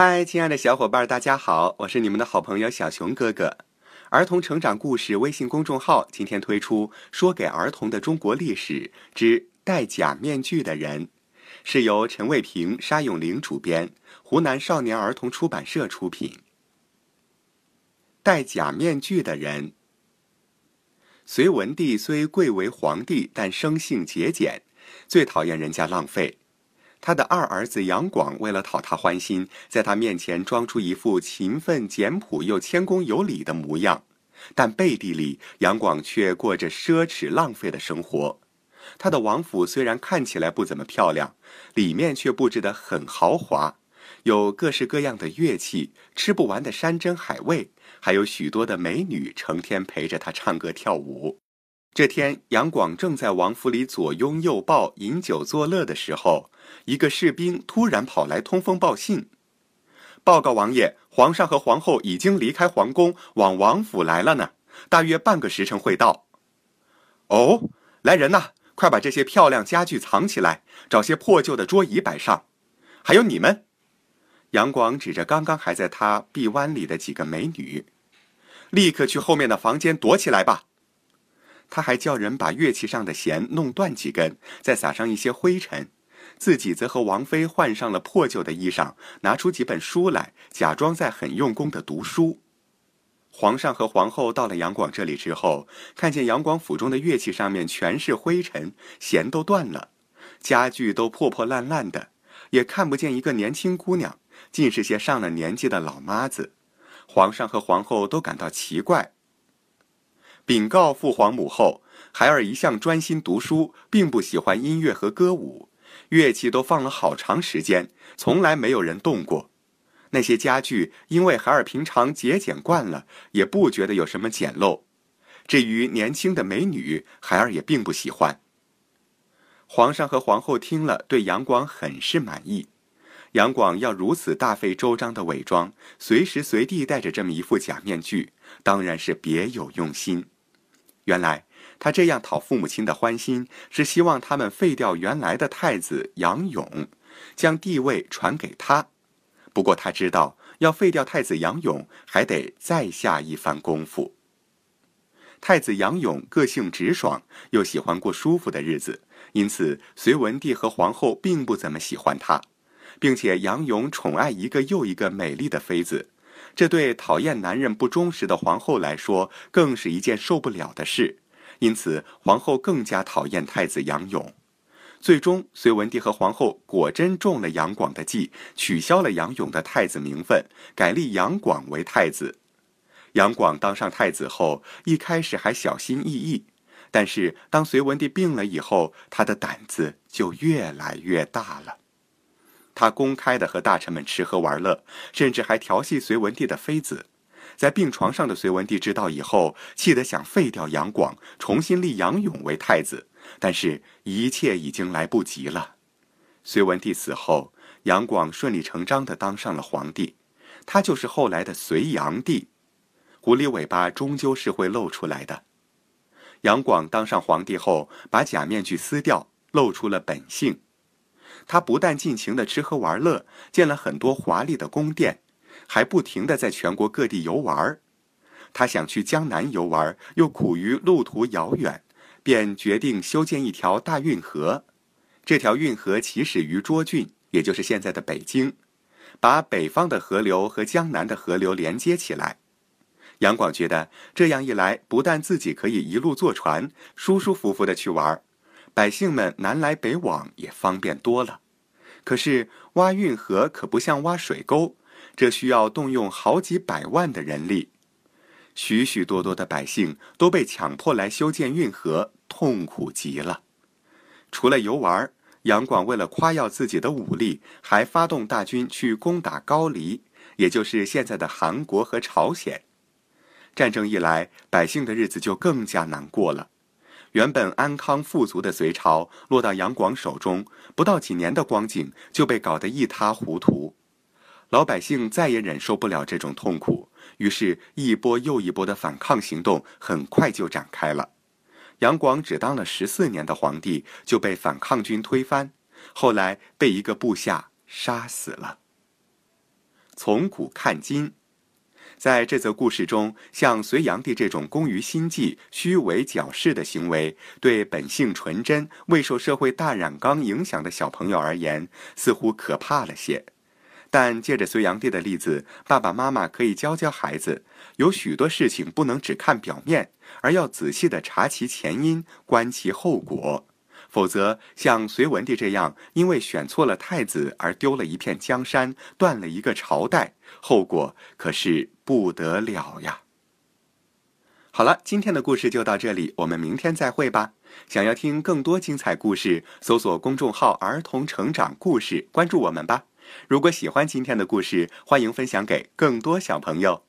嗨，亲爱的小伙伴，大家好，我是你们的好朋友小熊哥哥。儿童成长故事微信公众号今天推出《说给儿童的中国历史之戴假面具的人》，是由陈卫平、沙永玲主编，湖南少年儿童出版社出品。戴假面具的人，隋文帝虽贵为皇帝，但生性节俭，最讨厌人家浪费。他的二儿子杨广为了讨他欢心，在他面前装出一副勤奋简朴又谦恭有礼的模样，但背地里杨广却过着奢侈浪费的生活。他的王府虽然看起来不怎么漂亮，里面却布置得很豪华，有各式各样的乐器、吃不完的山珍海味，还有许多的美女成天陪着他唱歌跳舞。这天，杨广正在王府里左拥右抱、饮酒作乐的时候，一个士兵突然跑来通风报信：“报告王爷，皇上和皇后已经离开皇宫，往王府来了呢，大约半个时辰会到。”“哦，来人呐，快把这些漂亮家具藏起来，找些破旧的桌椅摆上。还有你们。”杨广指着刚刚还在他臂弯里的几个美女，“立刻去后面的房间躲起来吧。”他还叫人把乐器上的弦弄断几根，再撒上一些灰尘，自己则和王妃换上了破旧的衣裳，拿出几本书来，假装在很用功的读书。皇上和皇后到了杨广这里之后，看见杨广府中的乐器上面全是灰尘，弦都断了，家具都破破烂烂的，也看不见一个年轻姑娘，尽是些上了年纪的老妈子。皇上和皇后都感到奇怪。禀告父皇母后，孩儿一向专心读书，并不喜欢音乐和歌舞，乐器都放了好长时间，从来没有人动过。那些家具，因为孩儿平常节俭惯了，也不觉得有什么简陋。至于年轻的美女，孩儿也并不喜欢。皇上和皇后听了，对杨广很是满意。杨广要如此大费周章的伪装，随时随地戴着这么一副假面具，当然是别有用心。原来他这样讨父母亲的欢心，是希望他们废掉原来的太子杨勇，将帝位传给他。不过他知道，要废掉太子杨勇，还得再下一番功夫。太子杨勇个性直爽，又喜欢过舒服的日子，因此隋文帝和皇后并不怎么喜欢他，并且杨勇宠爱一个又一个美丽的妃子。这对讨厌男人不忠实的皇后来说，更是一件受不了的事。因此，皇后更加讨厌太子杨勇。最终，隋文帝和皇后果真中了杨广的计，取消了杨勇的太子名分，改立杨广为太子。杨广当上太子后，一开始还小心翼翼，但是当隋文帝病了以后，他的胆子就越来越大了。他公开的和大臣们吃喝玩乐，甚至还调戏隋文帝的妃子。在病床上的隋文帝知道以后，气得想废掉杨广，重新立杨勇为太子。但是，一切已经来不及了。隋文帝死后，杨广顺理成章的当上了皇帝，他就是后来的隋炀帝。狐狸尾巴终究是会露出来的。杨广当上皇帝后，把假面具撕掉，露出了本性。他不但尽情的吃喝玩乐，建了很多华丽的宫殿，还不停的在全国各地游玩他想去江南游玩，又苦于路途遥远，便决定修建一条大运河。这条运河起始于涿郡，也就是现在的北京，把北方的河流和江南的河流连接起来。杨广觉得这样一来，不但自己可以一路坐船，舒舒服服的去玩百姓们南来北往也方便多了，可是挖运河可不像挖水沟，这需要动用好几百万的人力，许许多多的百姓都被强迫来修建运河，痛苦极了。除了游玩，杨广为了夸耀自己的武力，还发动大军去攻打高丽，也就是现在的韩国和朝鲜。战争一来，百姓的日子就更加难过了。原本安康富足的隋朝，落到杨广手中，不到几年的光景就被搞得一塌糊涂。老百姓再也忍受不了这种痛苦，于是，一波又一波的反抗行动很快就展开了。杨广只当了十四年的皇帝，就被反抗军推翻，后来被一个部下杀死了。从古看今。在这则故事中，像隋炀帝这种工于心计、虚伪矫饰的行为，对本性纯真、未受社会大染缸影响的小朋友而言，似乎可怕了些。但借着隋炀帝的例子，爸爸妈妈可以教教孩子，有许多事情不能只看表面，而要仔细的查其前因，观其后果。否则，像隋文帝这样，因为选错了太子而丢了一片江山，断了一个朝代，后果可是不得了呀！好了，今天的故事就到这里，我们明天再会吧。想要听更多精彩故事，搜索公众号“儿童成长故事”，关注我们吧。如果喜欢今天的故事，欢迎分享给更多小朋友。